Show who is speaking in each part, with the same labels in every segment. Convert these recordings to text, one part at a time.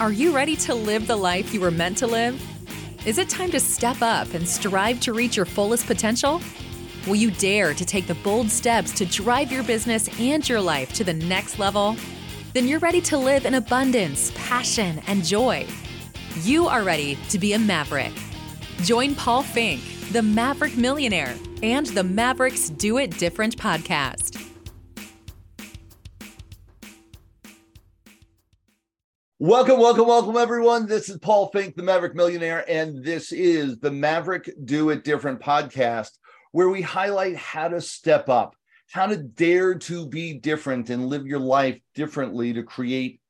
Speaker 1: Are you ready to live the life you were meant to live? Is it time to step up and strive to reach your fullest potential? Will you dare to take the bold steps to drive your business and your life to the next level? Then you're ready to live in abundance, passion, and joy. You are ready to be a maverick. Join Paul Fink, the Maverick Millionaire, and the Mavericks Do It Different podcast.
Speaker 2: Welcome, welcome, welcome, everyone. This is Paul Fink, the Maverick Millionaire, and this is the Maverick Do It Different podcast, where we highlight how to step up, how to dare to be different and live your life differently to create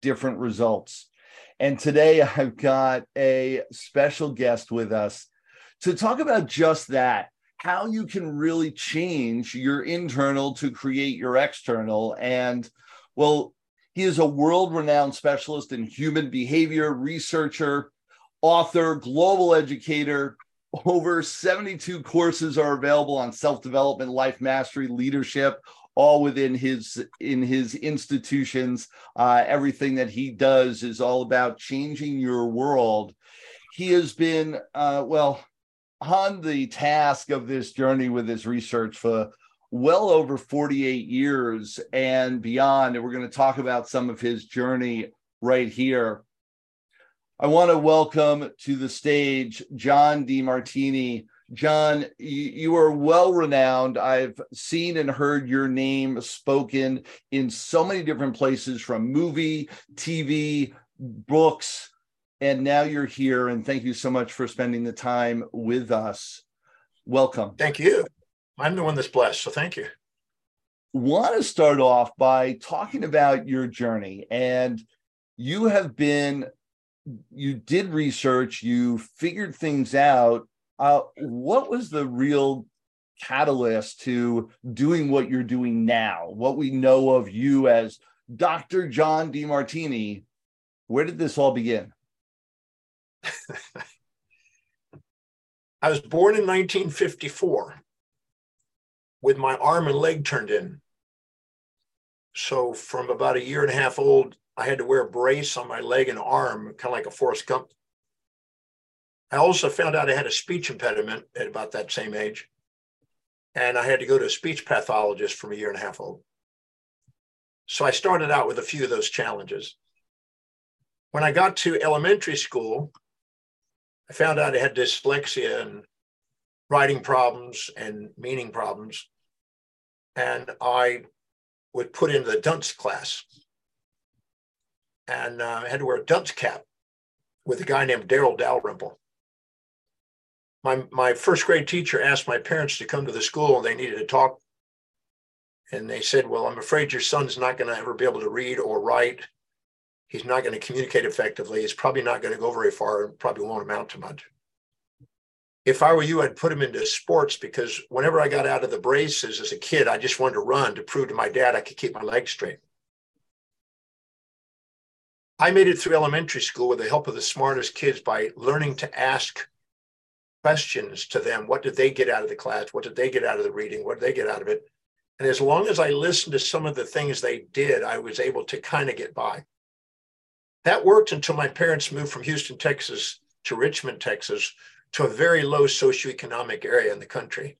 Speaker 2: different results. And today I've got a special guest with us to talk about just that how you can really change your internal to create your external. And well, he is a world renowned specialist in human behavior, researcher, author, global educator. Over 72 courses are available on self development, life mastery, leadership, all within his in his institutions. Uh, everything that he does is all about changing your world. He has been uh, well on the task of this journey with his research for well over 48 years and beyond. And we're going to talk about some of his journey right here. I want to welcome to the stage John Demartini. John, you, you are well renowned. I've seen and heard your name spoken in so many different places from movie, TV, books, and now you're here. And thank you so much for spending the time with us. Welcome.
Speaker 3: Thank you. I'm the one that's blessed. So thank you.
Speaker 2: Want to start off by talking about your journey. And you have been, you did research, you figured things out. Uh, what was the real catalyst to doing what you're doing now? What we know of you as Dr. John Demartini. Where did this all begin?
Speaker 3: I was born in 1954 with my arm and leg turned in. So from about a year and a half old, I had to wear a brace on my leg and arm, kind of like a Forrest Gump. I also found out I had a speech impediment at about that same age. And I had to go to a speech pathologist from a year and a half old. So I started out with a few of those challenges. When I got to elementary school, I found out I had dyslexia and writing problems and meaning problems. And I would put into the dunce class. And uh, I had to wear a dunce cap with a guy named Daryl Dalrymple. My, my first grade teacher asked my parents to come to the school and they needed to talk. And they said, Well, I'm afraid your son's not going to ever be able to read or write. He's not going to communicate effectively. He's probably not going to go very far and probably won't amount to much if I were you, I'd put him into sports because whenever I got out of the braces as a kid, I just wanted to run to prove to my dad I could keep my legs straight. I made it through elementary school with the help of the smartest kids by learning to ask questions to them. What did they get out of the class? What did they get out of the reading? What did they get out of it? And as long as I listened to some of the things they did, I was able to kind of get by. That worked until my parents moved from Houston, Texas to Richmond, Texas, to a very low socioeconomic area in the country.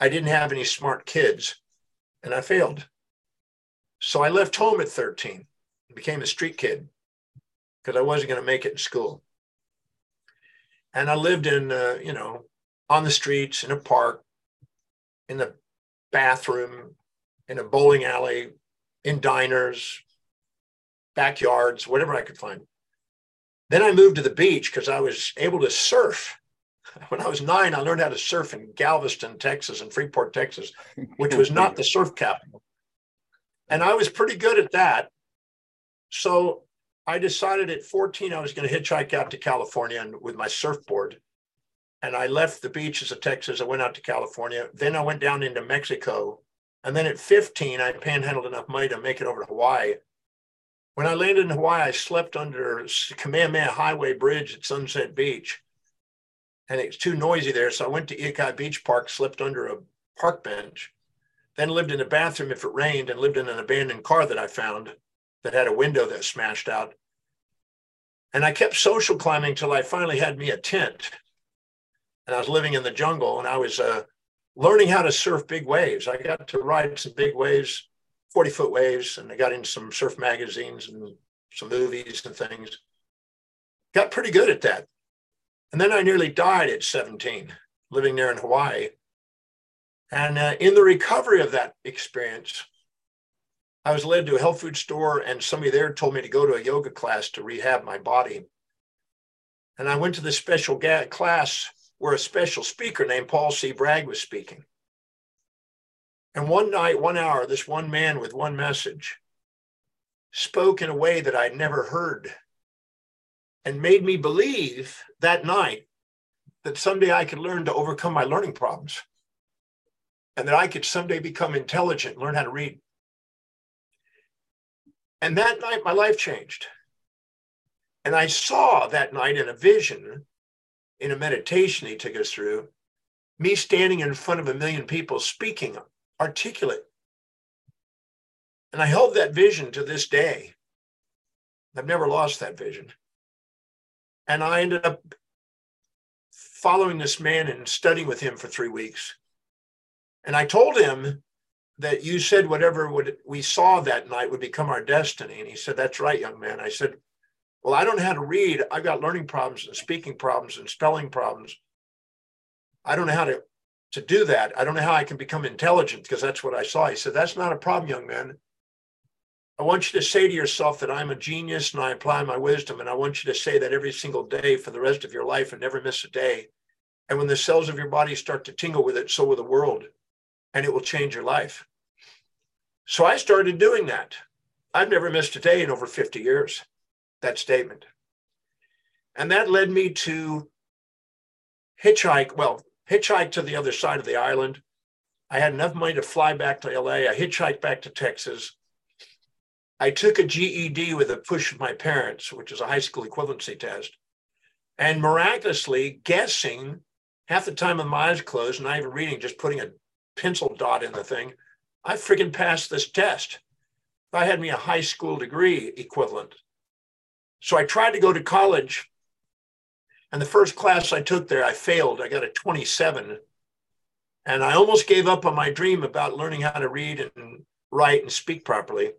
Speaker 3: I didn't have any smart kids and I failed. So I left home at 13 and became a street kid because I wasn't going to make it in school. And I lived in, uh, you know, on the streets, in a park, in the bathroom, in a bowling alley, in diners, backyards, whatever I could find. Then I moved to the beach because I was able to surf. When I was nine, I learned how to surf in Galveston, Texas, and Freeport, Texas, which was not the surf capital. And I was pretty good at that. So I decided at 14 I was going to hitchhike out to California and, with my surfboard. And I left the beaches of Texas. I went out to California. Then I went down into Mexico. And then at 15, I panhandled enough money to make it over to Hawaii. When I landed in Hawaii, I slept under Kamehameha Highway Bridge at Sunset Beach. And it's too noisy there. So I went to Ehukai Beach Park, slept under a park bench, then lived in a bathroom if it rained, and lived in an abandoned car that I found that had a window that smashed out. And I kept social climbing until I finally had me a tent. And I was living in the jungle and I was uh, learning how to surf big waves. I got to ride some big waves, 40 foot waves, and I got in some surf magazines and some movies and things. Got pretty good at that. And then I nearly died at 17, living there in Hawaii. And uh, in the recovery of that experience, I was led to a health food store, and somebody there told me to go to a yoga class to rehab my body. And I went to this special class where a special speaker named Paul C. Bragg was speaking. And one night, one hour, this one man with one message spoke in a way that I'd never heard and made me believe that night that someday I could learn to overcome my learning problems and that I could someday become intelligent, learn how to read. And that night, my life changed. And I saw that night in a vision, in a meditation he took us through, me standing in front of a million people speaking articulate. And I held that vision to this day. I've never lost that vision. And I ended up following this man and studying with him for three weeks. And I told him that you said whatever would we saw that night would become our destiny. And he said, That's right, young man. I said, Well, I don't know how to read. I've got learning problems and speaking problems and spelling problems. I don't know how to, to do that. I don't know how I can become intelligent because that's what I saw. He said, That's not a problem, young man. I want you to say to yourself that I'm a genius and I apply my wisdom. And I want you to say that every single day for the rest of your life and never miss a day. And when the cells of your body start to tingle with it, so will the world and it will change your life. So I started doing that. I've never missed a day in over 50 years, that statement. And that led me to hitchhike, well, hitchhike to the other side of the island. I had enough money to fly back to LA. I hitchhiked back to Texas. I took a GED with a push of my parents, which is a high school equivalency test. And miraculously, guessing half the time with my eyes closed, not even reading, just putting a pencil dot in the thing, I freaking passed this test. I had me a high school degree equivalent. So I tried to go to college. And the first class I took there, I failed. I got a 27. And I almost gave up on my dream about learning how to read and write and speak properly.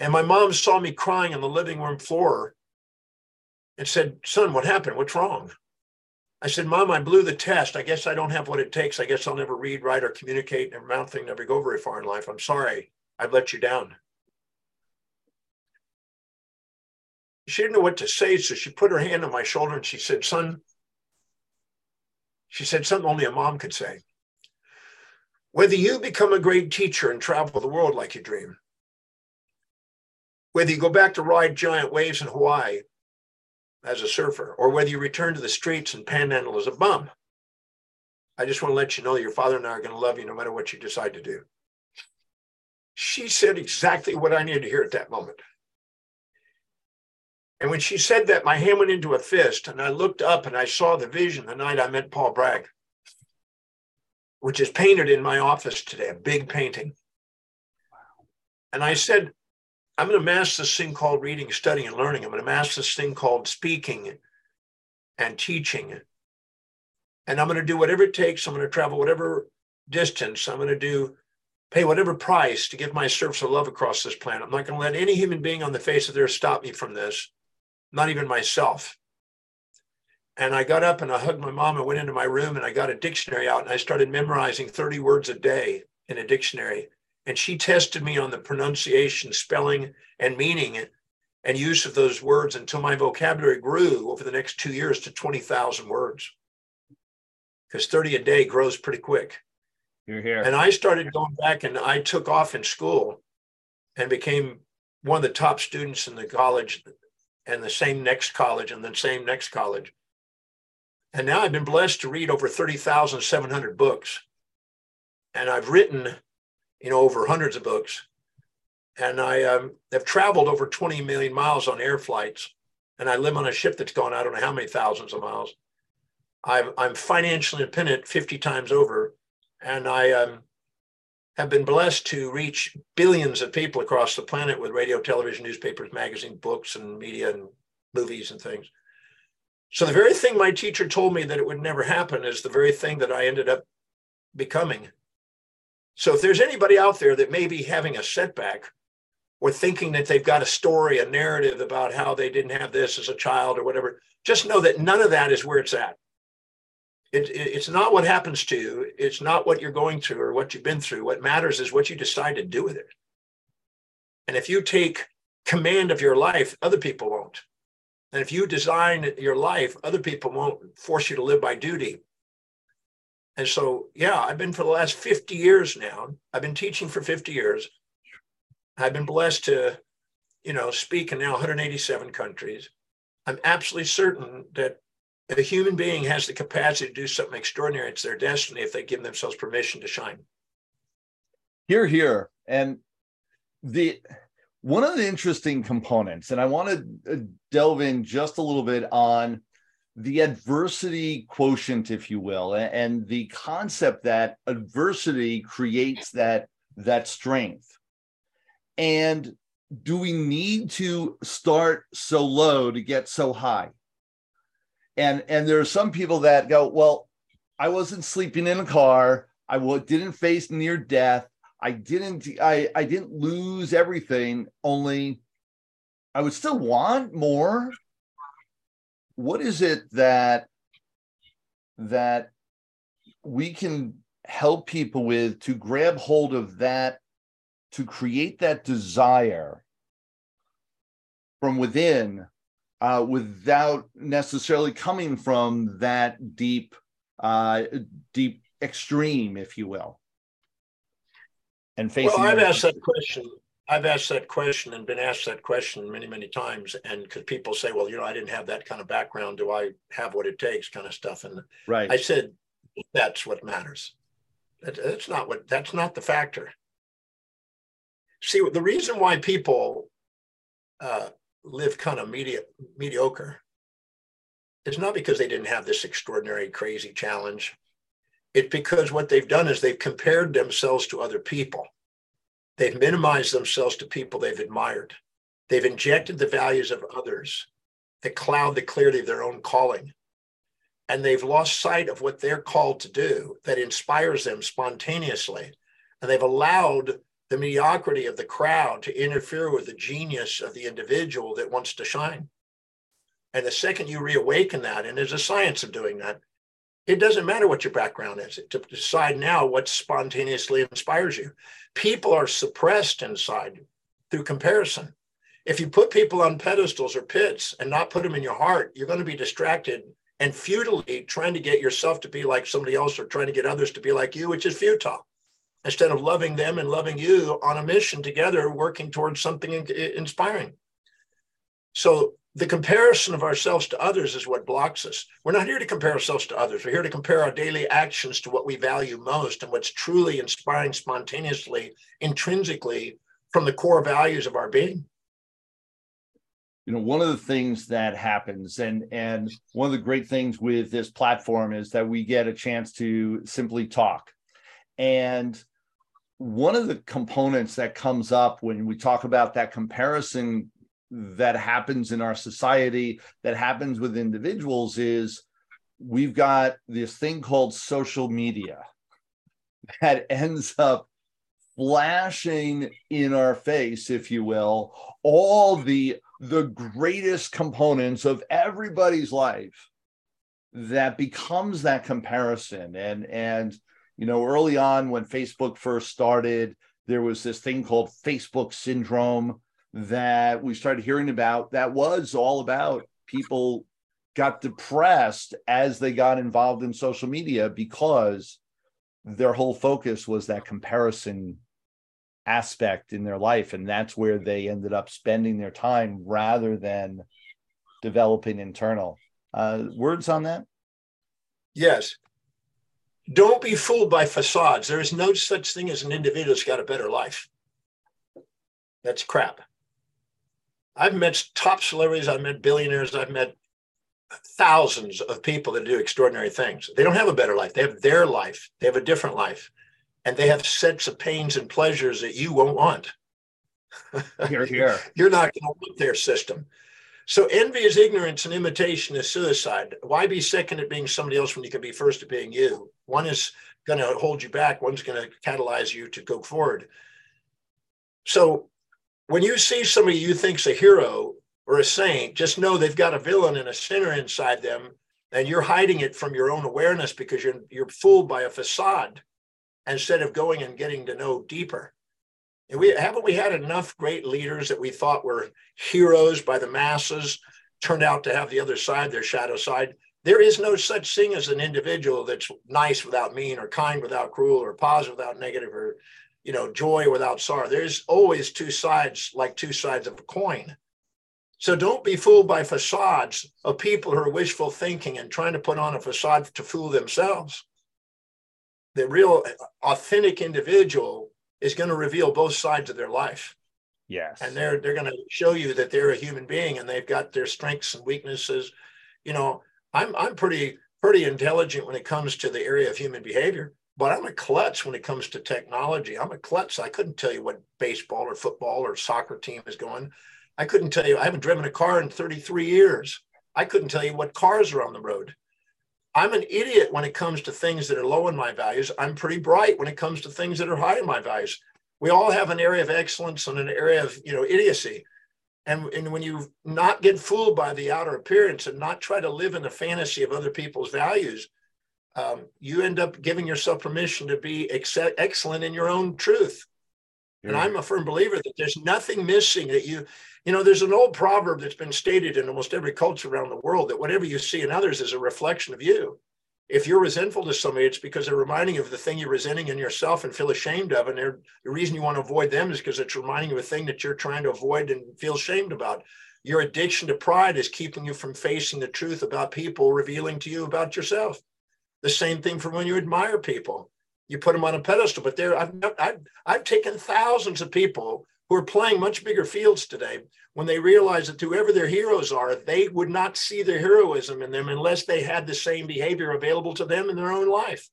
Speaker 3: And my mom saw me crying on the living room floor and said, Son, what happened? What's wrong? I said, Mom, I blew the test. I guess I don't have what it takes. I guess I'll never read, write, or communicate, and mouth thing never go very far in life. I'm sorry. I've let you down. She didn't know what to say, so she put her hand on my shoulder and she said, Son, she said something only a mom could say. Whether you become a great teacher and travel the world like you dream, whether you go back to ride giant waves in Hawaii as a surfer, or whether you return to the streets and panhandle as a bum. I just want to let you know your father and I are going to love you no matter what you decide to do. She said exactly what I needed to hear at that moment. And when she said that, my hand went into a fist, and I looked up and I saw the vision the night I met Paul Bragg, which is painted in my office today, a big painting. And I said, I'm going to master this thing called reading, studying, and learning. I'm going to master this thing called speaking and teaching. And I'm going to do whatever it takes. I'm going to travel whatever distance. I'm going to do pay whatever price to give my service of love across this planet. I'm not going to let any human being on the face of the earth stop me from this, not even myself. And I got up and I hugged my mom and went into my room and I got a dictionary out and I started memorizing 30 words a day in a dictionary and she tested me on the pronunciation, spelling, and meaning and use of those words until my vocabulary grew over the next two years to 20,000 words. Because 30 a day grows pretty quick.
Speaker 2: You're here.
Speaker 3: And I started going back and I took off in school and became one of the top students in the college and the same next college and the same next college. And now I've been blessed to read over 30,700 books. And I've written you know, over hundreds of books. And I um, have traveled over 20 million miles on air flights. And I live on a ship that's gone, I don't know how many thousands of miles. I'm, I'm financially independent 50 times over. And I um, have been blessed to reach billions of people across the planet with radio, television, newspapers, magazines, books, and media, and movies and things. So the very thing my teacher told me that it would never happen is the very thing that I ended up becoming. So if there's anybody out there that may be having a setback or thinking that they've got a story, a narrative about how they didn't have this as a child or whatever, just know that none of that is where it's at. It, it, it's not what happens to you. It's not what you're going through or what you've been through. What matters is what you decide to do with it. And if you take command of your life, other people won't. And if you design your life, other people won't force you to live by duty. And so, yeah, I've been for the last 50 years now. I've been teaching for 50 years. I've been blessed to, you know, speak in now 187 countries. I'm absolutely certain that a human being has the capacity to do something extraordinary. It's their destiny if they give themselves permission to shine.
Speaker 2: Here, here. And the one of the interesting components, and I want to uh, delve in just a little bit on the adversity quotient, if you will, and the concept that adversity creates that that strength. And do we need to start so low to get so high? And and there are some people that go, well, I wasn't sleeping in a car. I didn't face near death. I didn't I I didn't lose everything. Only I would still want more. What is it that that we can help people with to grab hold of that to create that desire from within uh, without necessarily coming from that deep, uh, deep extreme, if you will.
Speaker 3: And facing. Well, I've asked that question. I've asked that question and been asked that question many, many times. And because people say, well, you know, I didn't have that kind of background. Do I have what it takes kind of stuff? And
Speaker 2: right.
Speaker 3: I said, that's what matters. That's not what, that's not the factor. See, the reason why people uh, live kind of medi- mediocre it's not because they didn't have this extraordinary, crazy challenge. It's because what they've done is they've compared themselves to other people. They've minimized themselves to people they've admired. They've injected the values of others that cloud the clarity of their own calling. And they've lost sight of what they're called to do that inspires them spontaneously. And they've allowed the mediocrity of the crowd to interfere with the genius of the individual that wants to shine. And the second you reawaken that, and there's a science of doing that, it doesn't matter what your background is to decide now what spontaneously inspires you. People are suppressed inside through comparison. If you put people on pedestals or pits and not put them in your heart, you're going to be distracted and futilely trying to get yourself to be like somebody else or trying to get others to be like you, which is futile instead of loving them and loving you on a mission together, working towards something inspiring. So the comparison of ourselves to others is what blocks us. We're not here to compare ourselves to others. We're here to compare our daily actions to what we value most and what's truly inspiring spontaneously, intrinsically from the core values of our being.
Speaker 2: You know, one of the things that happens, and and one of the great things with this platform is that we get a chance to simply talk. And one of the components that comes up when we talk about that comparison that happens in our society that happens with individuals is we've got this thing called social media that ends up flashing in our face if you will all the the greatest components of everybody's life that becomes that comparison. And and you know, early on when Facebook first started, there was this thing called Facebook syndrome that we started hearing about that was all about people got depressed as they got involved in social media because their whole focus was that comparison aspect in their life and that's where they ended up spending their time rather than developing internal. Uh, words on that?
Speaker 3: Yes don't be fooled by facades. There is no such thing as an individual that's got a better life. That's crap. I've met top celebrities, I've met billionaires, I've met thousands of people that do extraordinary things. They don't have a better life. They have their life. They have a different life. And they have sets of pains and pleasures that you won't want.
Speaker 2: Here, here.
Speaker 3: You're not going to want their system. So envy is ignorance and imitation is suicide. Why be second at being somebody else when you can be first at being you? One is going to hold you back, one's going to catalyze you to go forward. So when you see somebody you think's a hero or a saint, just know they've got a villain and a sinner inside them, and you're hiding it from your own awareness because you're you're fooled by a facade instead of going and getting to know deeper. And we haven't we had enough great leaders that we thought were heroes by the masses turned out to have the other side, their shadow side. There is no such thing as an individual that's nice without mean, or kind without cruel, or positive without negative, or you know, joy without sorrow. There's always two sides, like two sides of a coin. So don't be fooled by facades of people who are wishful thinking and trying to put on a facade to fool themselves. The real uh, authentic individual is going to reveal both sides of their life.
Speaker 2: Yes.
Speaker 3: And they're they're going to show you that they're a human being and they've got their strengths and weaknesses. You know, I'm I'm pretty pretty intelligent when it comes to the area of human behavior but I'm a klutz when it comes to technology. I'm a klutz. I couldn't tell you what baseball or football or soccer team is going. I couldn't tell you. I haven't driven a car in 33 years. I couldn't tell you what cars are on the road. I'm an idiot when it comes to things that are low in my values. I'm pretty bright when it comes to things that are high in my values. We all have an area of excellence and an area of you know idiocy. And, and when you not get fooled by the outer appearance and not try to live in the fantasy of other people's values, um, you end up giving yourself permission to be ex- excellent in your own truth. And I'm a firm believer that there's nothing missing that you, you know, there's an old proverb that's been stated in almost every culture around the world that whatever you see in others is a reflection of you. If you're resentful to somebody, it's because they're reminding you of the thing you're resenting in yourself and feel ashamed of. And the reason you want to avoid them is because it's reminding you of a thing that you're trying to avoid and feel ashamed about. Your addiction to pride is keeping you from facing the truth about people revealing to you about yourself. The same thing for when you admire people. You put them on a pedestal, but there I've, I've, I've taken thousands of people who are playing much bigger fields today when they realize that whoever their heroes are, they would not see their heroism in them unless they had the same behavior available to them in their own life.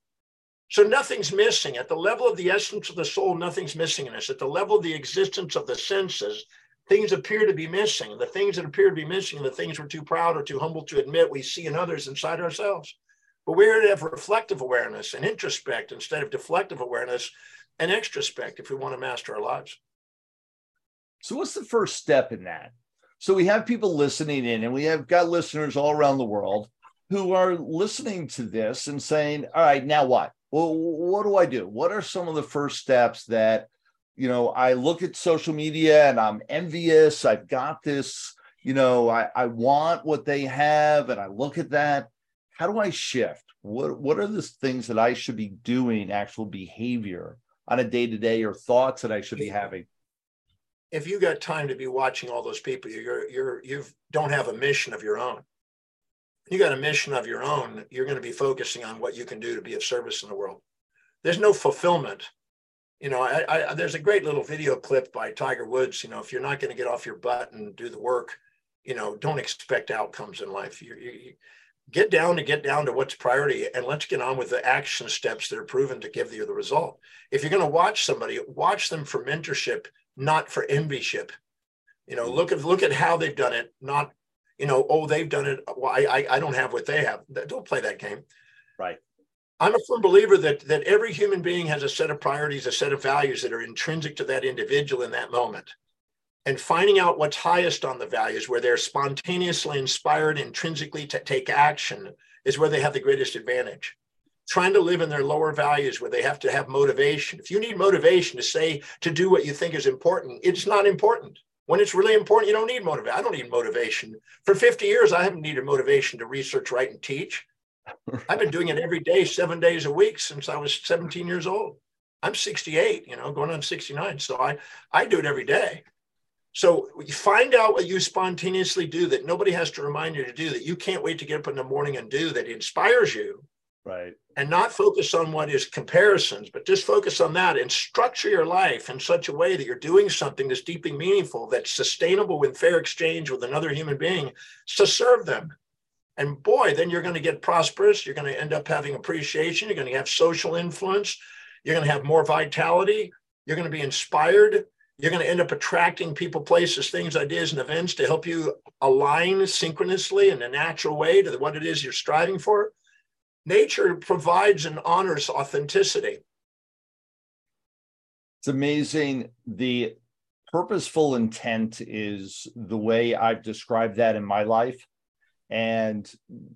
Speaker 3: So nothing's missing. At the level of the essence of the soul, nothing's missing in us. At the level of the existence of the senses, things appear to be missing. The things that appear to be missing, the things we're too proud or too humble to admit we see in others inside ourselves. But we're here to have reflective awareness and introspect instead of deflective awareness and extrospect if we want to master our lives.
Speaker 2: So, what's the first step in that? So, we have people listening in, and we have got listeners all around the world who are listening to this and saying, All right, now what? Well, what do I do? What are some of the first steps that, you know, I look at social media and I'm envious. I've got this, you know, I, I want what they have, and I look at that how do I shift? What what are the things that I should be doing, actual behavior on a day to day, or thoughts that I should be having?
Speaker 3: If you got time to be watching all those people, you're you're you don't have a mission of your own. You got a mission of your own. You're going to be focusing on what you can do to be of service in the world. There's no fulfillment. You know, I, I, there's a great little video clip by Tiger Woods. You know, if you're not going to get off your butt and do the work, you know, don't expect outcomes in life. You, you, get down to get down to what's priority and let's get on with the action steps that are proven to give you the result. If you're going to watch somebody watch them for mentorship not for envyship. You know look at look at how they've done it not you know oh they've done it. Well, I, I don't have what they have. Don't play that game.
Speaker 2: Right.
Speaker 3: I'm a firm believer that that every human being has a set of priorities a set of values that are intrinsic to that individual in that moment and finding out what's highest on the values where they're spontaneously inspired intrinsically to take action is where they have the greatest advantage. Trying to live in their lower values where they have to have motivation. If you need motivation to say to do what you think is important it's not important. When it's really important you don't need motivation i don't need motivation. For 50 years i haven't needed motivation to research write and teach. I've been doing it every day seven days a week since i was 17 years old. I'm 68 you know going on 69 so i i do it every day so find out what you spontaneously do that nobody has to remind you to do that you can't wait to get up in the morning and do that inspires you.
Speaker 2: Right.
Speaker 3: And not focus on what is comparisons, but just focus on that and structure your life in such a way that you're doing something that's deeply meaningful, that's sustainable with fair exchange with another human being to serve them. And boy, then you're going to get prosperous. You're going to end up having appreciation. You're going to have social influence. You're going to have more vitality. You're going to be inspired You're going to end up attracting people, places, things, ideas, and events to help you align synchronously in a natural way to what it is you're striving for. Nature provides and honors authenticity.
Speaker 2: It's amazing. The purposeful intent is the way I've described that in my life. And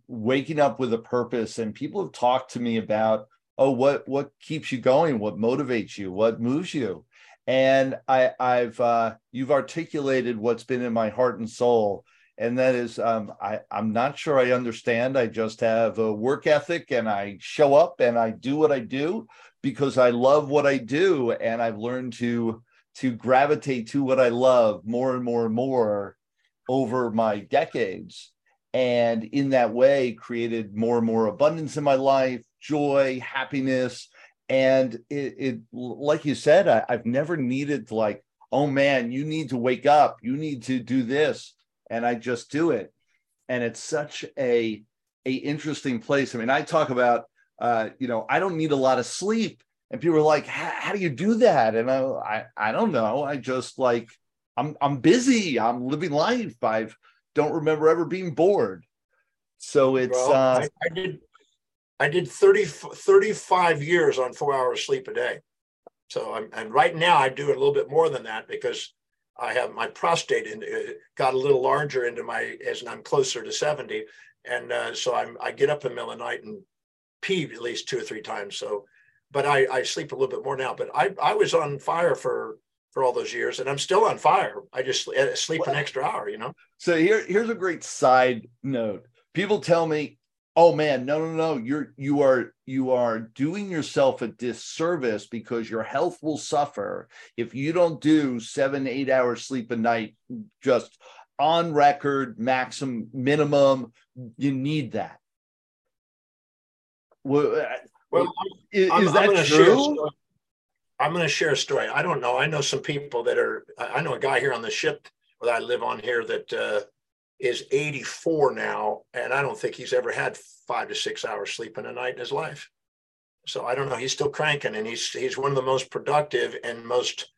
Speaker 2: waking up with a purpose, and people have talked to me about, oh, what what keeps you going? What motivates you? What moves you? And I, I've uh, you've articulated what's been in my heart and soul, and that is um, I, I'm not sure I understand. I just have a work ethic, and I show up and I do what I do because I love what I do, and I've learned to to gravitate to what I love more and more and more over my decades, and in that way created more and more abundance in my life, joy, happiness and it, it like you said I, i've never needed to like oh man you need to wake up. You need to do this. And i just do it. And it's such a a interesting place. I mean i talk about uh you know i don't need a lot of sleep. And people are like how do you do that? And I, I i don't know. I just like i'm i'm busy. I'm living life. I've don't remember ever being bored. So it's well, uh
Speaker 3: I, I did I did 30, 35 years on four hours sleep a day. So I'm, and right now I do a little bit more than that because I have my prostate in, uh, got a little larger into my as I'm closer to 70. And uh, so I'm, I get up in the middle of the night and pee at least two or three times. So, but I, I sleep a little bit more now, but I, I was on fire for, for all those years and I'm still on fire. I just uh, sleep well, an extra hour, you know?
Speaker 2: So here, here's a great side note. People tell me oh man no no no you're you are you are doing yourself a disservice because your health will suffer if you don't do seven eight hours sleep a night just on record maximum minimum you need that. Well, uh, well is, I'm, that I'm true?
Speaker 3: i'm going to share a story. I don't know. I know some people that are i know a guy here on the ship that i live on here that uh, is 84 now, and I don't think he's ever had five to six hours sleep in a night in his life. So I don't know. He's still cranking, and he's he's one of the most productive and most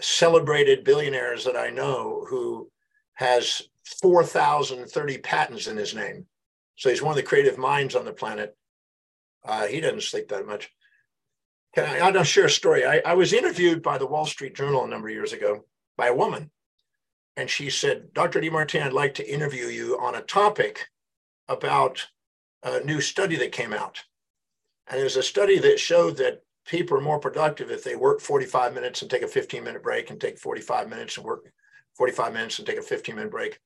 Speaker 3: celebrated billionaires that I know who has 4,030 patents in his name. So he's one of the creative minds on the planet. Uh, he doesn't sleep that much. Can I, I'll share a story. I, I was interviewed by the Wall Street Journal a number of years ago by a woman and she said, Dr. Demartini, I'd like to interview you on a topic about a new study that came out. And was a study that showed that people are more productive if they work 45 minutes and take a 15 minute break and take 45 minutes and work 45 minutes and take a 15 minute break.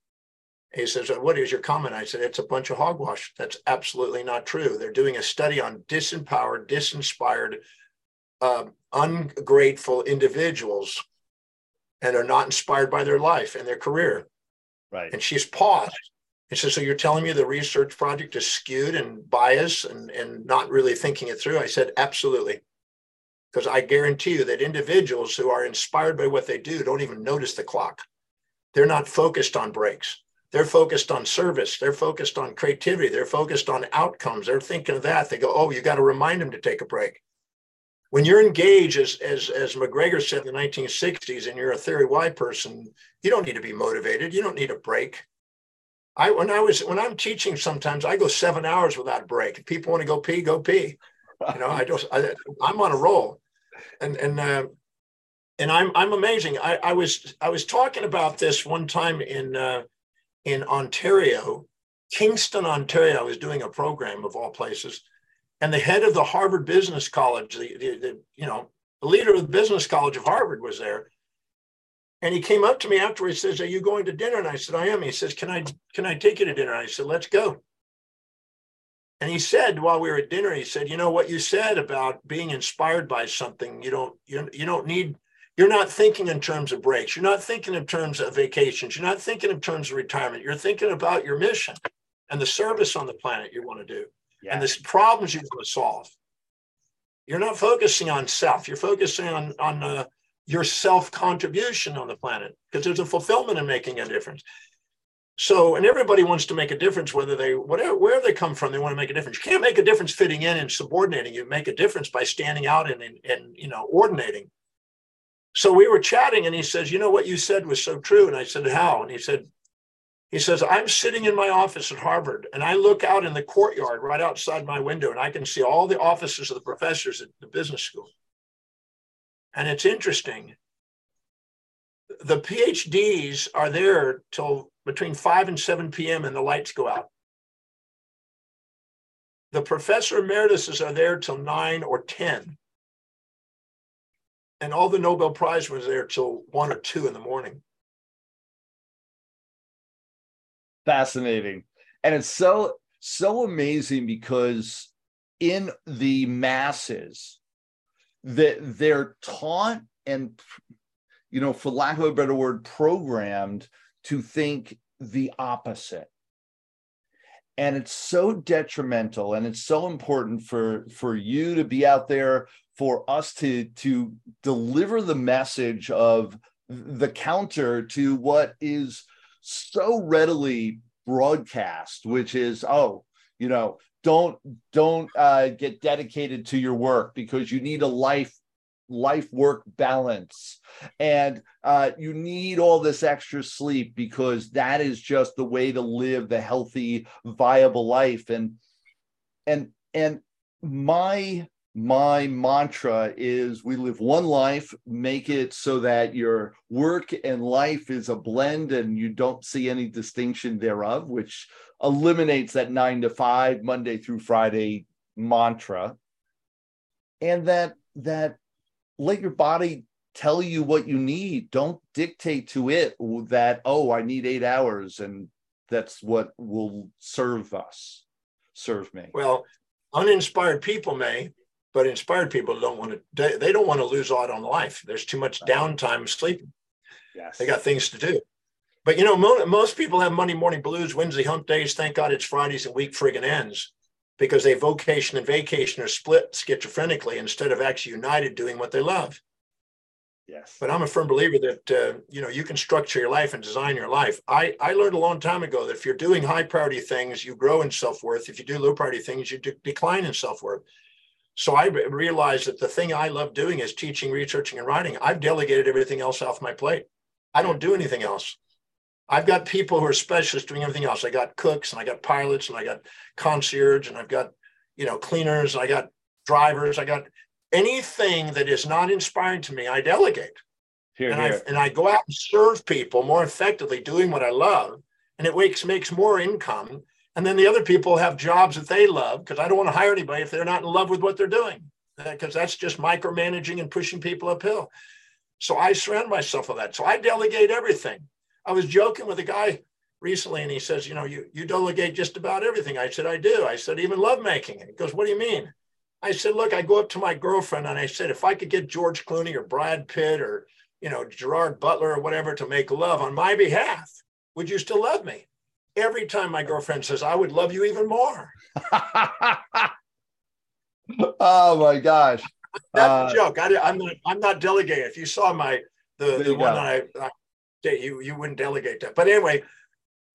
Speaker 3: He says, What is your comment? I said, It's a bunch of hogwash. That's absolutely not true. They're doing a study on disempowered, disinspired, uh, ungrateful individuals and are not inspired by their life and their career.
Speaker 2: Right.
Speaker 3: And she's paused and says, So you're telling me the research project is skewed and biased and, and not really thinking it through? I said, Absolutely. Because I guarantee you that individuals who are inspired by what they do don't even notice the clock. They're not focused on breaks. They're focused on service. They're focused on creativity. They're focused on outcomes. They're thinking of that. They go, Oh, you got to remind them to take a break when you're engaged, as, as, as McGregor said in the 1960s, and you're a theory Y person, you don't need to be motivated. You don't need a break. I when I was when I'm teaching, sometimes I go seven hours without a break. If people want to go pee, go pee. You know, I just I, am on a roll, and and uh, and I'm I'm amazing. I, I was I was talking about this one time in uh, in Ontario, Kingston, Ontario. I was doing a program of all places, and the head of the Harvard Business College, the, the, the, you know, the leader of the Business College of Harvard was there. And he came up to me afterwards. Says, "Are you going to dinner?" And I said, "I am." He says, "Can I can I take you to dinner?" And I said, "Let's go." And he said while we were at dinner, he said, "You know what you said about being inspired by something. You don't you, you don't need. You're not thinking in terms of breaks. You're not thinking in terms of vacations. You're not thinking in terms of retirement. You're thinking about your mission and the service on the planet you want to do." And the problems you're going to solve. You're not focusing on self. You're focusing on on uh, your self contribution on the planet because there's a fulfillment in making a difference. So, and everybody wants to make a difference, whether they whatever where they come from, they want to make a difference. You can't make a difference fitting in and subordinating. You make a difference by standing out and and, and you know ordinating. So we were chatting and he says, You know what you said was so true. And I said, How? And he said, he says, I'm sitting in my office at Harvard and I look out in the courtyard right outside my window and I can see all the offices of the professors at the business school. And it's interesting. The PhDs are there till between 5 and 7 p.m. and the lights go out. The professor emerituses are there till 9 or 10. And all the Nobel Prize was there till 1 or 2 in the morning.
Speaker 2: Fascinating. And it's so so amazing because in the masses that they're taught and you know for lack of a better word programmed to think the opposite. And it's so detrimental and it's so important for for you to be out there for us to to deliver the message of the counter to what is so readily broadcast, which is, oh, you know, don't don't uh, get dedicated to your work because you need a life life work balance. And uh, you need all this extra sleep because that is just the way to live the healthy viable life. And and and my my mantra is we live one life make it so that your work and life is a blend and you don't see any distinction thereof which eliminates that 9 to 5 monday through friday mantra. And that that let your body tell you what you need. Don't dictate to it that oh i need 8 hours and that's what will serve us serve me.
Speaker 3: Well uninspired people may but inspired people don't want to they don't want to lose out on life. There's too much downtime sleeping. Yes. They got things to do. But you know mo- most people have monday morning blues wednesday hump days thank god it's fridays and week friggin ends because they vocation and vacation are split schizophrenically instead of actually united doing what they love.
Speaker 2: Yes.
Speaker 3: But i'm a firm believer that uh, you know you can structure your life and design your life. I i learned a long time ago that if you're doing high priority things you grow in self-worth. If you do low priority things you de- decline in self-worth so I realized that the thing I love doing is teaching, researching, and writing. I've delegated everything else off my plate. I don't do anything else. I've got people who are specialists doing everything else. I got cooks and I got pilots and I got concierge and I've got, you know, cleaners. and I got drivers. I got anything that is not inspiring to me, I delegate. Here, and, here. I, and I go out and serve people more effectively doing what I love. And it makes, makes more income and then the other people have jobs that they love because I don't want to hire anybody if they're not in love with what they're doing, because uh, that's just micromanaging and pushing people uphill. So I surround myself with that. So I delegate everything. I was joking with a guy recently and he says, you know, you, you delegate just about everything. I said, I do. I said, even lovemaking. And he goes, what do you mean? I said, look, I go up to my girlfriend and I said, if I could get George Clooney or Brad Pitt or, you know, Gerard Butler or whatever to make love on my behalf, would you still love me? Every time my girlfriend says, I would love you even more.
Speaker 2: oh my gosh.
Speaker 3: That's uh, a joke. I, am not, I'm not delegating. If you saw my, the, the one I, I, you, you wouldn't delegate that. But anyway,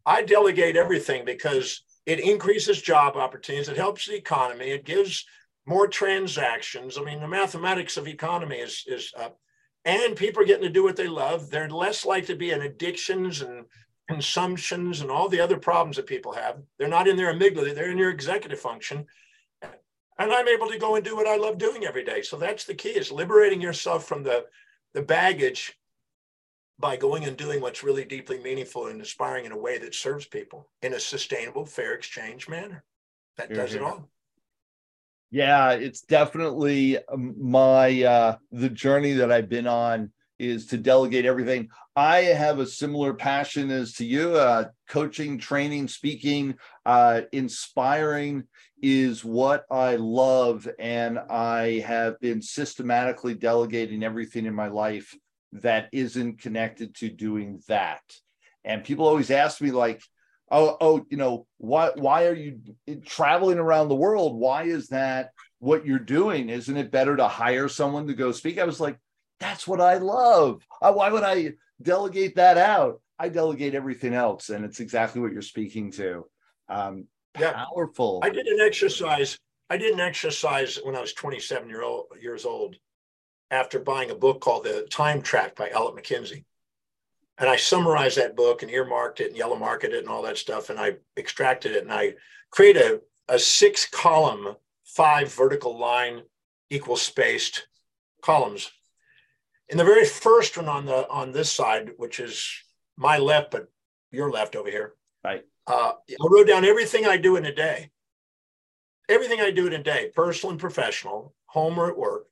Speaker 3: I delegate everything because it increases job opportunities. It helps the economy. It gives more transactions. I mean, the mathematics of economy is, is up and people are getting to do what they love. They're less likely to be in addictions and consumptions and all the other problems that people have. They're not in their amygdala, they're in your executive function. And I'm able to go and do what I love doing every day. So that's the key is liberating yourself from the, the baggage by going and doing what's really deeply meaningful and inspiring in a way that serves people in a sustainable, fair exchange manner. That does it all.
Speaker 2: Yeah, it's definitely um, my uh the journey that I've been on is to delegate everything. I have a similar passion as to you. Uh, coaching, training, speaking, uh, inspiring is what I love. And I have been systematically delegating everything in my life that isn't connected to doing that. And people always ask me, like, oh, oh, you know, why why are you traveling around the world? Why is that what you're doing? Isn't it better to hire someone to go speak? I was like, that's what I love. Why would I delegate that out? I delegate everything else, and it's exactly what you're speaking to. Um, yeah. Powerful.
Speaker 3: I did an exercise. I did an exercise when I was 27 year old, years old, after buying a book called The Time Trap by Elliot McKenzie. And I summarized that book and earmarked it and yellow marked it and all that stuff. And I extracted it and I created a, a six column, five vertical line, equal spaced columns. In the very first one on the on this side, which is my left, but your left over here.
Speaker 2: Right.
Speaker 3: Uh, I wrote down everything I do in a day. Everything I do in a day, personal and professional, home or at work,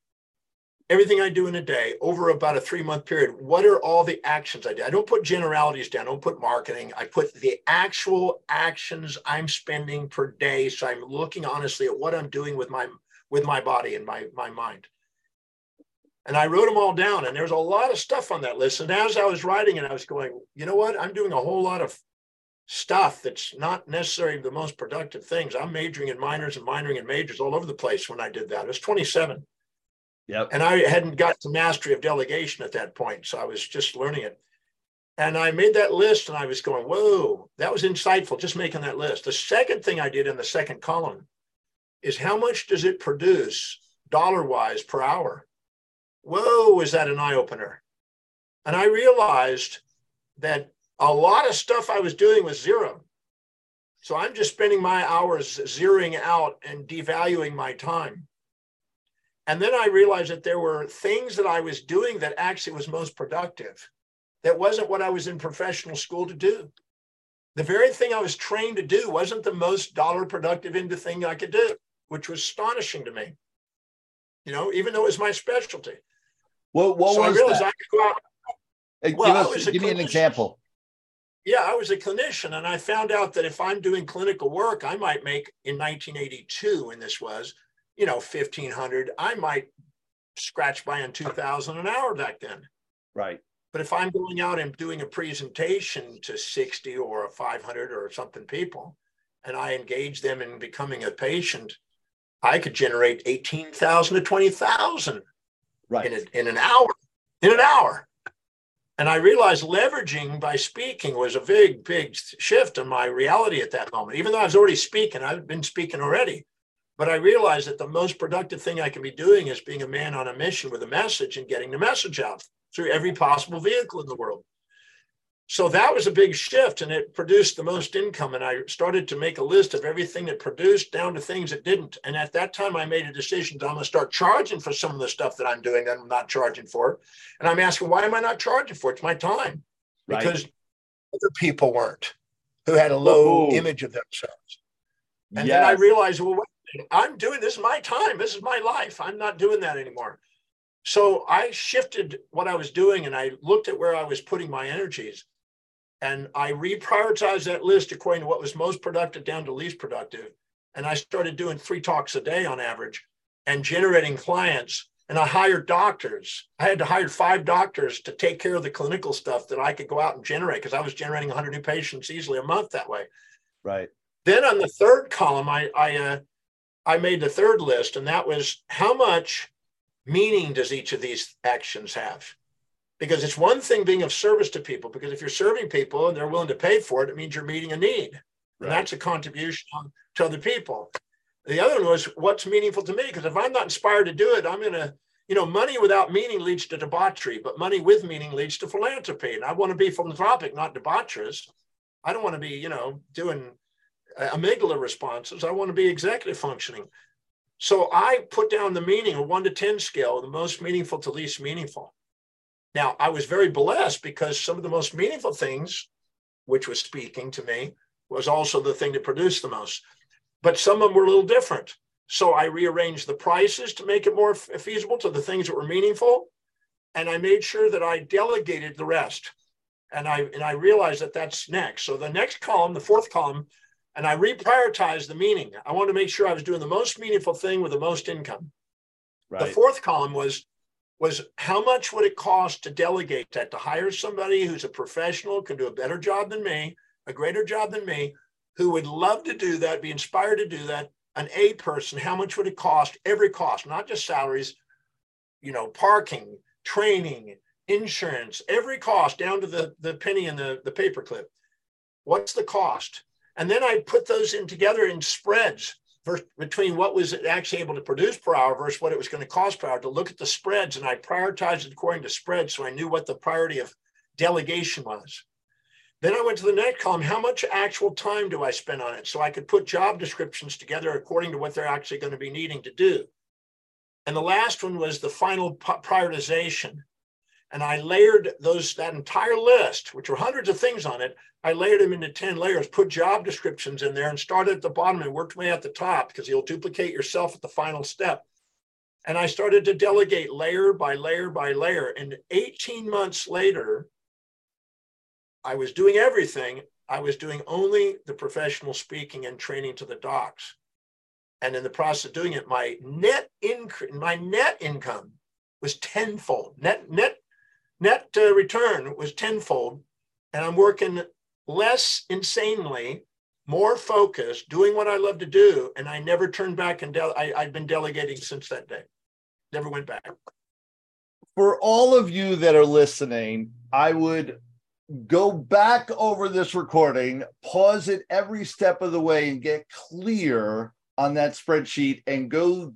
Speaker 3: everything I do in a day over about a three month period, what are all the actions I do? I don't put generalities down, I don't put marketing. I put the actual actions I'm spending per day. So I'm looking honestly at what I'm doing with my with my body and my my mind. And I wrote them all down, and there's a lot of stuff on that list. And as I was writing and I was going, you know what? I'm doing a whole lot of stuff that's not necessarily the most productive things. I'm majoring in minors and minoring in majors all over the place when I did that. I was 27.
Speaker 2: Yep.
Speaker 3: And I hadn't got to mastery of delegation at that point. So I was just learning it. And I made that list and I was going, whoa, that was insightful, just making that list. The second thing I did in the second column is how much does it produce dollar wise per hour? Whoa, is that an eye opener? And I realized that a lot of stuff I was doing was zero. So I'm just spending my hours zeroing out and devaluing my time. And then I realized that there were things that I was doing that actually was most productive. That wasn't what I was in professional school to do. The very thing I was trained to do wasn't the most dollar productive into thing I could do, which was astonishing to me. You know, even though it was my specialty.
Speaker 2: What, what
Speaker 3: so
Speaker 2: was
Speaker 3: I realized
Speaker 2: that?
Speaker 3: I could go out.
Speaker 2: Hey,
Speaker 3: well,
Speaker 2: give us, give me an example.
Speaker 3: Yeah, I was a clinician, and I found out that if I'm doing clinical work, I might make in 1982, when this was, you know, 1500. I might scratch by in 2000 an hour back then.
Speaker 2: Right.
Speaker 3: But if I'm going out and doing a presentation to 60 or a 500 or something people, and I engage them in becoming a patient, I could generate 18,000 to 20,000
Speaker 2: Right.
Speaker 3: in, a, in an hour, in an hour. And I realized leveraging by speaking was a big, big shift in my reality at that moment. Even though I was already speaking, I've been speaking already. But I realized that the most productive thing I can be doing is being a man on a mission with a message and getting the message out through every possible vehicle in the world. So that was a big shift and it produced the most income. And I started to make a list of everything that produced down to things that didn't. And at that time, I made a decision that I'm going to start charging for some of the stuff that I'm doing that I'm not charging for. And I'm asking, why am I not charging for it? It's my time.
Speaker 2: Right.
Speaker 3: Because other people weren't who had a low
Speaker 2: Ooh.
Speaker 3: image of themselves. And then I realized, well, minute, I'm doing this is my time. This is my life. I'm not doing that anymore. So I shifted what I was doing and I looked at where I was putting my energies. And I reprioritized that list according to what was most productive down to least productive. And I started doing three talks a day on average and generating clients. And I hired doctors. I had to hire five doctors to take care of the clinical stuff that I could go out and generate because I was generating 100 new patients easily a month that way.
Speaker 2: Right.
Speaker 3: Then on the third column, I I uh, I made the third list, and that was how much meaning does each of these actions have? Because it's one thing being of service to people. Because if you're serving people and they're willing to pay for it, it means you're meeting a need, and that's a contribution to other people. The other one was what's meaningful to me. Because if I'm not inspired to do it, I'm gonna you know, money without meaning leads to debauchery, but money with meaning leads to philanthropy. And I want to be philanthropic, not debaucherous. I don't want to be, you know, doing uh, amygdala responses. I want to be executive functioning. So I put down the meaning, a one to 10 scale, the most meaningful to least meaningful. Now, I was very blessed because some of the most meaningful things, which was speaking to me, was also the thing that produced the most. But some of them were a little different. So I rearranged the prices to make it more feasible to the things that were meaningful. And I made sure that I delegated the rest. And I and I realized that that's next. So the next column, the fourth column, and I reprioritized the meaning. I wanted to make sure I was doing the most meaningful thing with the most income. The fourth column was was how much would it cost to delegate that to hire somebody who's a professional, can do a better job than me, a greater job than me, who would love to do that, be inspired to do that. An A person, how much would it cost? Every cost, not just salaries, you know, parking, training, insurance, every cost down to the, the penny and the, the paperclip. What's the cost? And then I put those in together in spreads between what was it actually able to produce per hour versus what it was going to cost per hour to look at the spreads. And I prioritized it according to spreads. So I knew what the priority of delegation was. Then I went to the next column. How much actual time do I spend on it? So I could put job descriptions together according to what they're actually going to be needing to do. And the last one was the final prioritization. And I layered those that entire list, which were hundreds of things on it. I layered them into 10 layers, put job descriptions in there and started at the bottom and worked way at the top because you'll duplicate yourself at the final step. And I started to delegate layer by layer by layer. And 18 months later, I was doing everything. I was doing only the professional speaking and training to the docs. And in the process of doing it, my net increase, my net income was tenfold. Net net net uh, return was tenfold, and I'm working less insanely, more focused, doing what I love to do, and I never turned back. And de- I, I've been delegating since that day. Never went back.
Speaker 2: For all of you that are listening, I would go back over this recording, pause it every step of the way, and get clear on that spreadsheet and go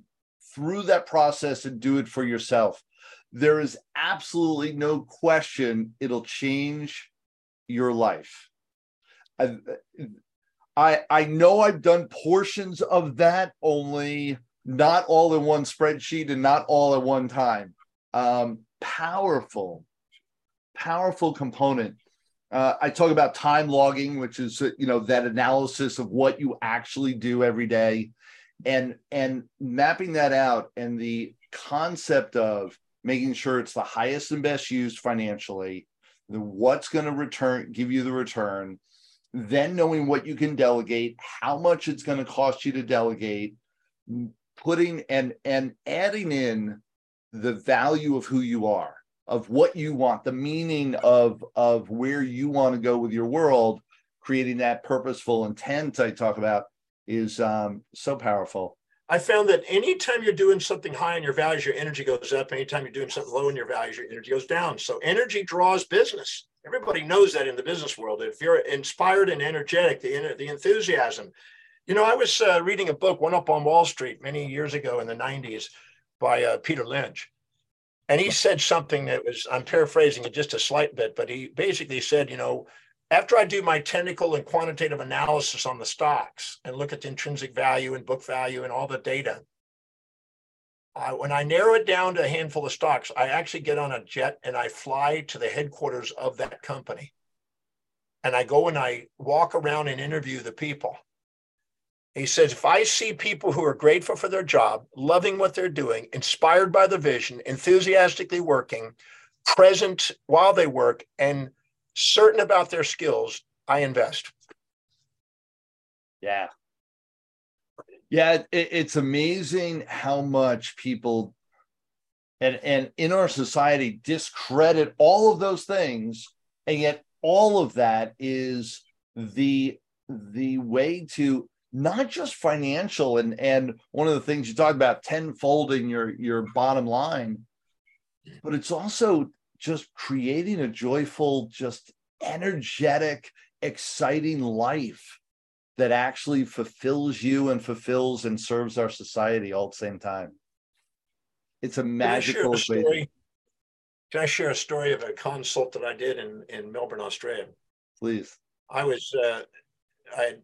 Speaker 2: through that process and do it for yourself. There is absolutely no question it'll change your life. I, I, I know I've done portions of that, only not all in one spreadsheet and not all at one time. Um, powerful, powerful component. Uh, I talk about time logging, which is you know that analysis of what you actually do every day, and and mapping that out, and the concept of making sure it's the highest and best used financially, what's going to return, give you the return, then knowing what you can delegate, how much it's going to cost you to delegate, putting and and adding in the value of who you are of what you want, the meaning of of where you want to go with your world, creating that purposeful intent I talk about is um, so powerful.
Speaker 3: I found that anytime you're doing something high in your values, your energy goes up. Anytime you're doing something low in your values, your energy goes down. So energy draws business. Everybody knows that in the business world. If you're inspired and energetic, the the enthusiasm. You know, I was uh, reading a book, One Up on Wall Street, many years ago in the '90s, by uh, Peter Lynch, and he said something that was, I'm paraphrasing it just a slight bit, but he basically said, you know, after I do my technical and quantitative analysis on the stocks and look at the intrinsic value and book value and all the data, uh, when I narrow it down to a handful of stocks, I actually get on a jet and I fly to the headquarters of that company. And I go and I walk around and interview the people. He says, if I see people who are grateful for their job, loving what they're doing, inspired by the vision, enthusiastically working, present while they work, and certain about their skills, I invest.
Speaker 2: Yeah. Yeah, it, it's amazing how much people and and in our society discredit all of those things, and yet all of that is the the way to not just financial and and one of the things you talk about tenfolding your your bottom line but it's also just creating a joyful just energetic exciting life that actually fulfills you and fulfills and serves our society all at the same time it's a magical
Speaker 3: can I, can I share a story of a consult that I did in, in Melbourne, Australia?
Speaker 2: Please.
Speaker 3: I was uh, I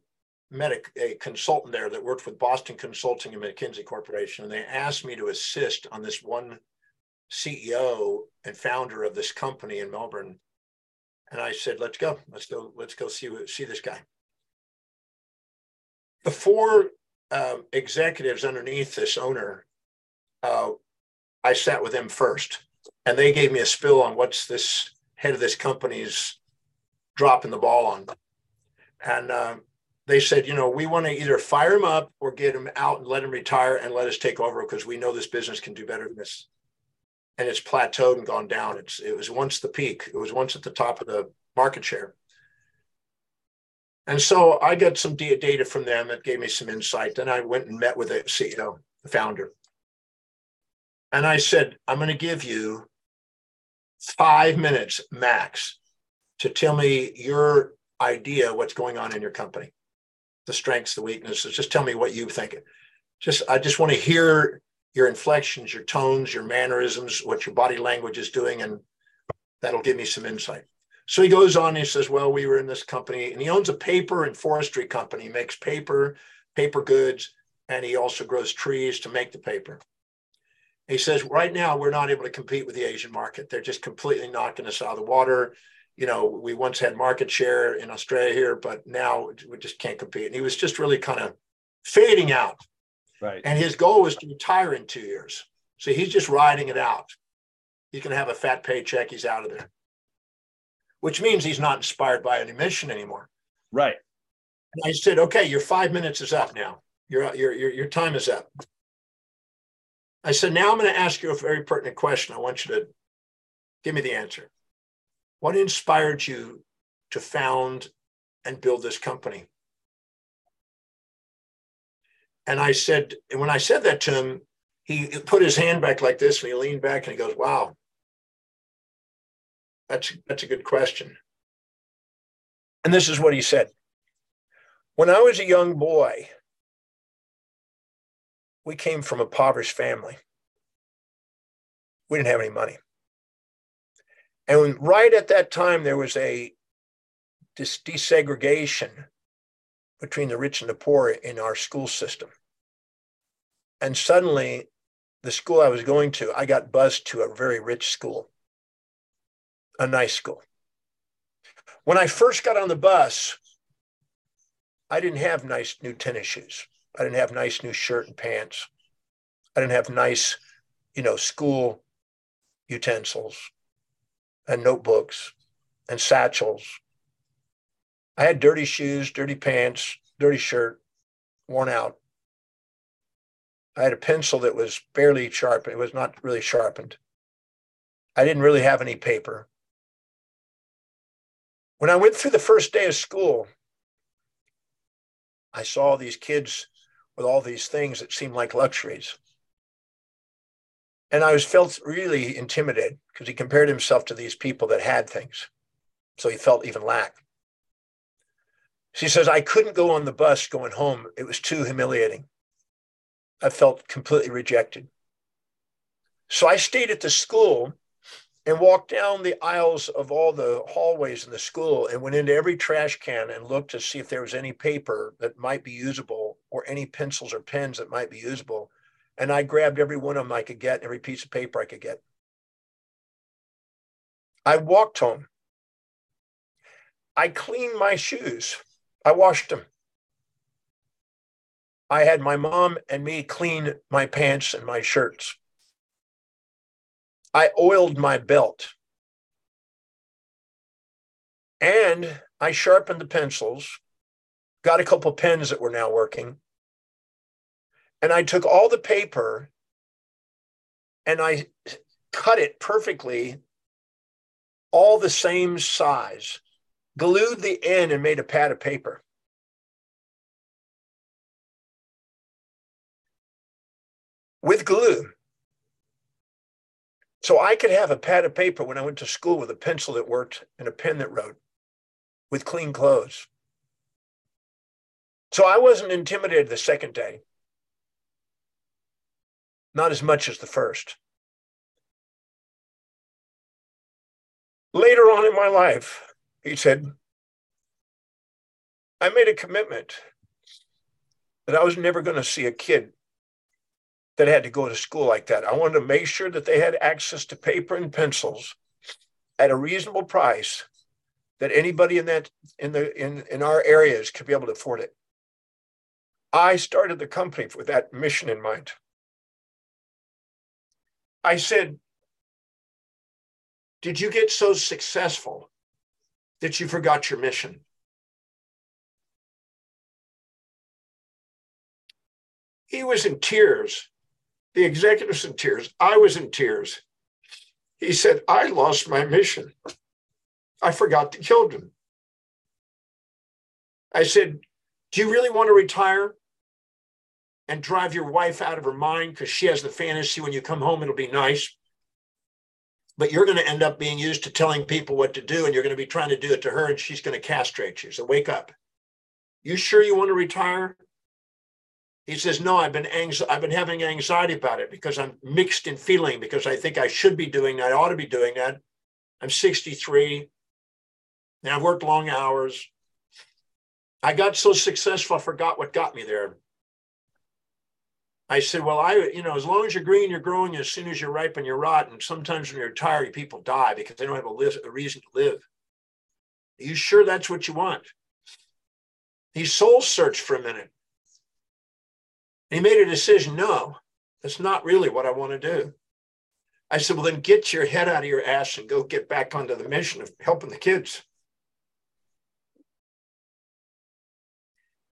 Speaker 3: met a, a, consultant there that worked with Boston Consulting and McKinsey Corporation, and they asked me to assist on this one CEO and founder of this company in Melbourne. And I said, "Let's go. Let's go. Let's go see see this guy." The four um, executives underneath this owner, uh, I sat with them first, and they gave me a spill on what's this head of this company's dropping the ball on. And um, they said, you know, we want to either fire him up or get him out and let him retire and let us take over because we know this business can do better than this. And it's plateaued and gone down. It's it was once the peak. It was once at the top of the market share. And so I got some data from them that gave me some insight. Then I went and met with the CEO, the founder. And I said, I'm going to give you five minutes max to tell me your idea what's going on in your company the strengths, the weaknesses. Just tell me what you think. Just I just want to hear your inflections, your tones, your mannerisms, what your body language is doing, and that'll give me some insight. So he goes on, he says, Well, we were in this company, and he owns a paper and forestry company, he makes paper, paper goods, and he also grows trees to make the paper. He says, Right now, we're not able to compete with the Asian market. They're just completely knocking us out of the water. You know, we once had market share in Australia here, but now we just can't compete. And he was just really kind of fading out.
Speaker 2: Right.
Speaker 3: And his goal was to retire in two years. So he's just riding it out. He can have a fat paycheck. He's out of there, which means he's not inspired by any mission anymore.
Speaker 2: Right.
Speaker 3: And I said, okay, your five minutes is up now. Your, your, your, your time is up. I said, now I'm going to ask you a very pertinent question. I want you to give me the answer. What inspired you to found and build this company? And I said, and when I said that to him, he put his hand back like this and he leaned back and he goes, Wow, that's, that's a good question. And this is what he said When I was a young boy, we came from a impoverished family. We didn't have any money. And right at that time, there was a desegregation between the rich and the poor in our school system. And suddenly, the school I was going to, I got buzzed to a very rich school, a nice school. When I first got on the bus, I didn't have nice new tennis shoes. I didn't have nice new shirt and pants. I didn't have nice, you know, school utensils and notebooks and satchels. I had dirty shoes, dirty pants, dirty shirt, worn out. I had a pencil that was barely sharpened. It was not really sharpened. I didn't really have any paper. When I went through the first day of school, I saw these kids with all these things that seemed like luxuries. And I was felt really intimidated because he compared himself to these people that had things. So he felt even lack. She says, I couldn't go on the bus going home. It was too humiliating. I felt completely rejected. So I stayed at the school and walked down the aisles of all the hallways in the school and went into every trash can and looked to see if there was any paper that might be usable or any pencils or pens that might be usable. And I grabbed every one of them I could get, every piece of paper I could get. I walked home. I cleaned my shoes. I washed them. I had my mom and me clean my pants and my shirts. I oiled my belt. And I sharpened the pencils, got a couple pens that were now working. And I took all the paper and I cut it perfectly, all the same size, glued the end and made a pad of paper. With glue. So I could have a pad of paper when I went to school with a pencil that worked and a pen that wrote with clean clothes. So I wasn't intimidated the second day not as much as the first. Later on in my life, he said, I made a commitment that I was never going to see a kid that had to go to school like that. I wanted to make sure that they had access to paper and pencils at a reasonable price that anybody in that in the in, in our areas could be able to afford it. I started the company with that mission in mind. I said, Did you get so successful that you forgot your mission? He was in tears. The executive's in tears. I was in tears. He said, I lost my mission. I forgot the children. I said, Do you really want to retire? and drive your wife out of her mind because she has the fantasy when you come home, it'll be nice. But you're going to end up being used to telling people what to do, and you're going to be trying to do it to her, and she's going to castrate you. So wake up. You sure you want to retire? He says, No, I've been I've been having anxiety about it because I'm mixed in feeling because I think I should be doing that, I ought to be doing that. I'm 63 and I've worked long hours. I got so successful, I forgot what got me there. I said, Well, I, you know, as long as you're green, you're growing. As soon as you're ripe and you're rotten. Sometimes when you're tired, people die because they don't have a, live, a reason to live. Are you sure that's what you want? He soul searched for a minute. He made a decision no, that's not really what I want to do. I said, Well, then get your head out of your ass and go get back onto the mission of helping the kids.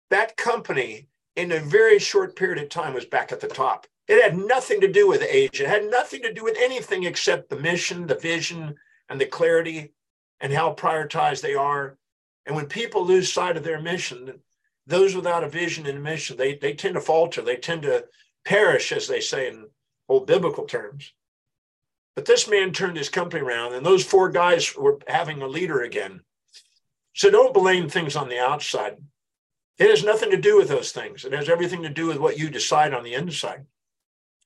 Speaker 3: That company in a very short period of time was back at the top. It had nothing to do with age. It had nothing to do with anything except the mission, the vision, and the clarity and how prioritized they are. And when people lose sight of their mission, those without a vision and a mission, they, they tend to falter. They tend to perish, as they say in old biblical terms. But this man turned his company around, and those four guys were having a leader again. So don't blame things on the outside. It has nothing to do with those things. It has everything to do with what you decide on the inside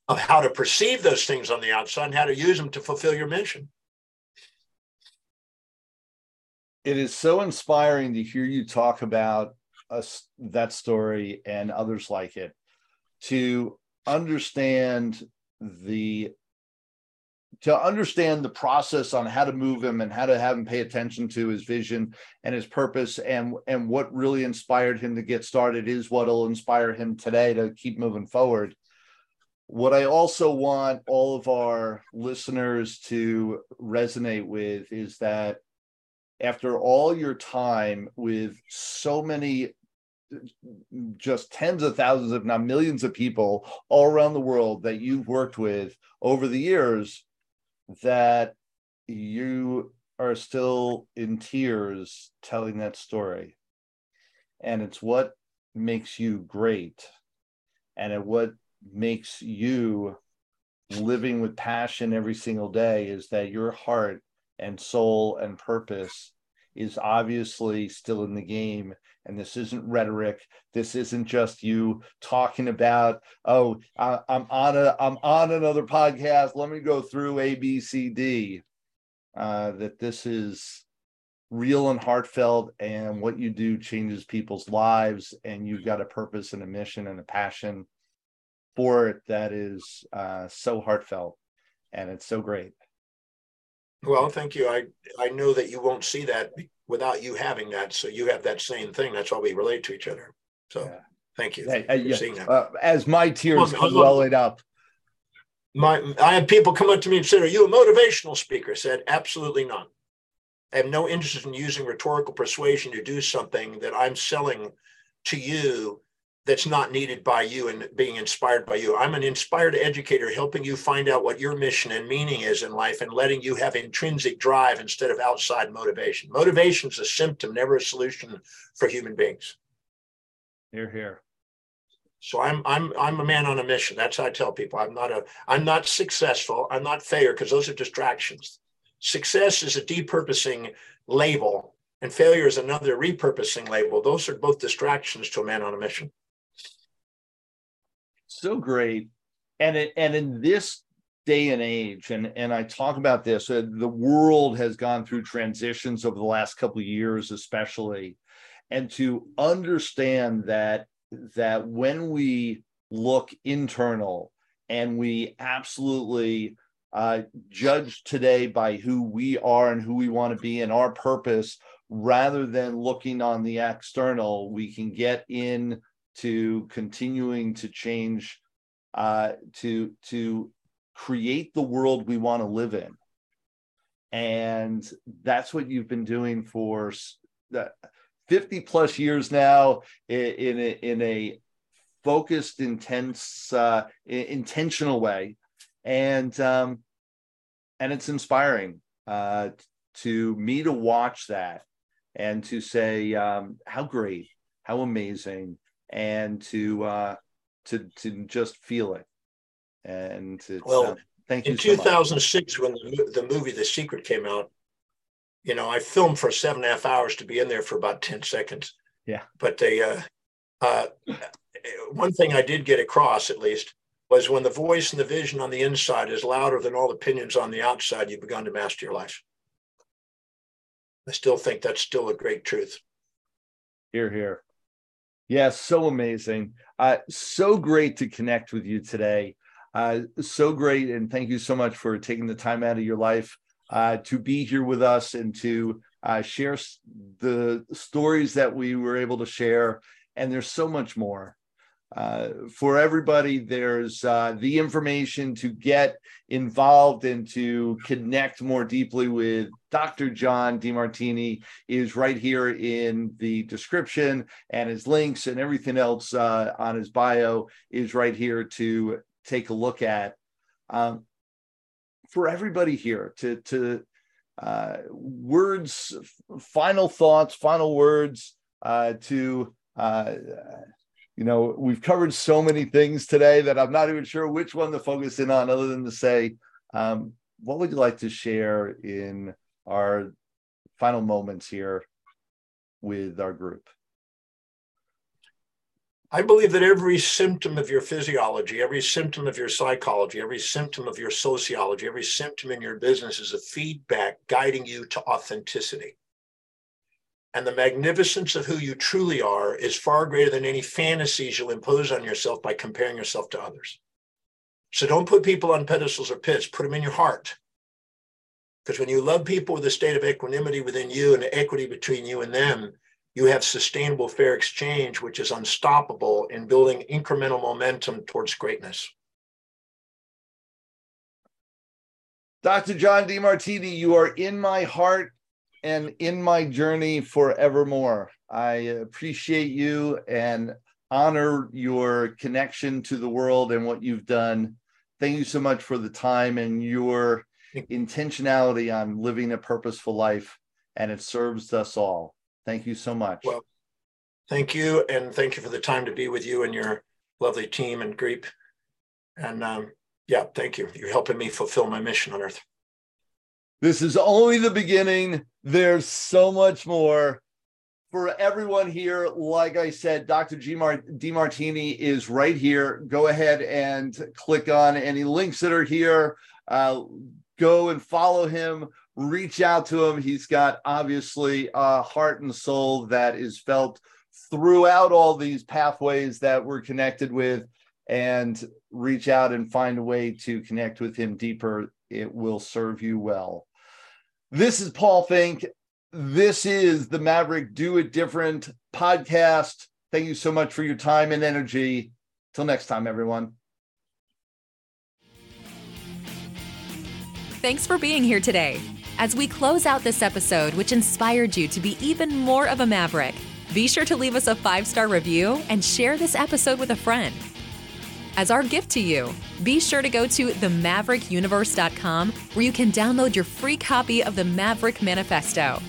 Speaker 3: of how to perceive those things on the outside and how to use them to fulfill your mission.
Speaker 2: It is so inspiring to hear you talk about us that story and others like it to understand the to understand the process on how to move him and how to have him pay attention to his vision and his purpose and and what really inspired him to get started is what'll inspire him today to keep moving forward. What i also want all of our listeners to resonate with is that after all your time with so many just tens of thousands if not millions of people all around the world that you've worked with over the years that you are still in tears telling that story. And it's what makes you great and it what makes you living with passion every single day is that your heart and soul and purpose is obviously still in the game. And this isn't rhetoric. This isn't just you talking about oh I, am on a i'm on another podcast. Let me go through a b c d. Uh, that this is real and heartfelt. And what you do changes people's lives. And you've got a purpose and a mission and a passion for it that is uh, so heartfelt. And it's so great
Speaker 3: well thank you i i know that you won't see that without you having that. So you have that same thing. That's why we relate to each other. So yeah. thank you
Speaker 2: uh, yeah. uh, as my tears come welling up.
Speaker 3: My, I had people come up to me and say, "Are you a motivational speaker?" I said, "Absolutely not. I have no interest in using rhetorical persuasion to do something that I'm selling to you that's not needed by you and being inspired by you. I'm an inspired educator helping you find out what your mission and meaning is in life and letting you have intrinsic drive instead of outside motivation. Motivation is a symptom, never a solution for human beings.
Speaker 2: Here, here.
Speaker 3: So I'm I'm I'm a man on a mission. That's how I tell people. I'm not a I'm not successful. I'm not failure because those are distractions. Success is a depurposing label, and failure is another repurposing label. Those are both distractions to a man on a mission
Speaker 2: so great. And it, and in this day and age and and i talk about this uh, the world has gone through transitions over the last couple of years especially. And to understand that that when we look internal and we absolutely uh, judge today by who we are and who we want to be and our purpose rather than looking on the external we can get in to continuing to change uh, to to create the world we want to live in. And that's what you've been doing for 50 plus years now in, in a, in a focused intense uh, intentional way. And um, and it's inspiring uh, to me to watch that and to say um, how great how amazing and to uh, to to just feel it. And
Speaker 3: well, uh, thank you. In so 2006, much. when the, the movie The Secret came out, you know, I filmed for seven and a half hours to be in there for about 10 seconds.
Speaker 2: Yeah.
Speaker 3: But they uh, uh, one thing I did get across, at least, was when the voice and the vision on the inside is louder than all opinions on the outside, you've begun to master your life. I still think that's still a great truth.
Speaker 2: Here, here. Yeah, so amazing. Uh, so great to connect with you today. Uh, so great. And thank you so much for taking the time out of your life uh, to be here with us and to uh, share the stories that we were able to share. And there's so much more. Uh, for everybody, there's uh, the information to get involved and to connect more deeply with Dr. John Demartini is right here in the description, and his links and everything else uh, on his bio is right here to take a look at. Um, for everybody here to to uh, words, final thoughts, final words uh, to uh, you know, we've covered so many things today that I'm not even sure which one to focus in on, other than to say, um, what would you like to share in our final moments here with our group?
Speaker 3: I believe that every symptom of your physiology, every symptom of your psychology, every symptom of your sociology, every symptom in your business is a feedback guiding you to authenticity. And the magnificence of who you truly are is far greater than any fantasies you'll impose on yourself by comparing yourself to others. So don't put people on pedestals or pits, put them in your heart. Because when you love people with a state of equanimity within you and equity between you and them, you have sustainable fair exchange, which is unstoppable in building incremental momentum towards greatness.
Speaker 2: Dr. John Demartini, you are in my heart and in my journey forevermore. I appreciate you and honor your connection to the world and what you've done. Thank you so much for the time and your intentionality on living a purposeful life, and it serves us all. Thank you so much.
Speaker 3: Well, thank you, and thank you for the time to be with you and your lovely team and group. And um, yeah, thank you. You're helping me fulfill my mission on Earth.
Speaker 2: This is only the beginning. There's so much more for everyone here. Like I said, Dr. G. Mar- Demartini is right here. Go ahead and click on any links that are here. Uh, go and follow him. Reach out to him. He's got obviously a heart and soul that is felt throughout all these pathways that we're connected with. And reach out and find a way to connect with him deeper. It will serve you well. This is Paul Finck. This is the Maverick Do It Different podcast. Thank you so much for your time and energy. Till next time, everyone.
Speaker 1: Thanks for being here today. As we close out this episode, which inspired you to be even more of a maverick, be sure to leave us a five star review and share this episode with a friend. As our gift to you, be sure to go to themaverickuniverse.com where you can download your free copy of the Maverick Manifesto.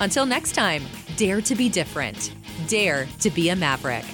Speaker 1: Until next time, dare to be different, dare to be a maverick.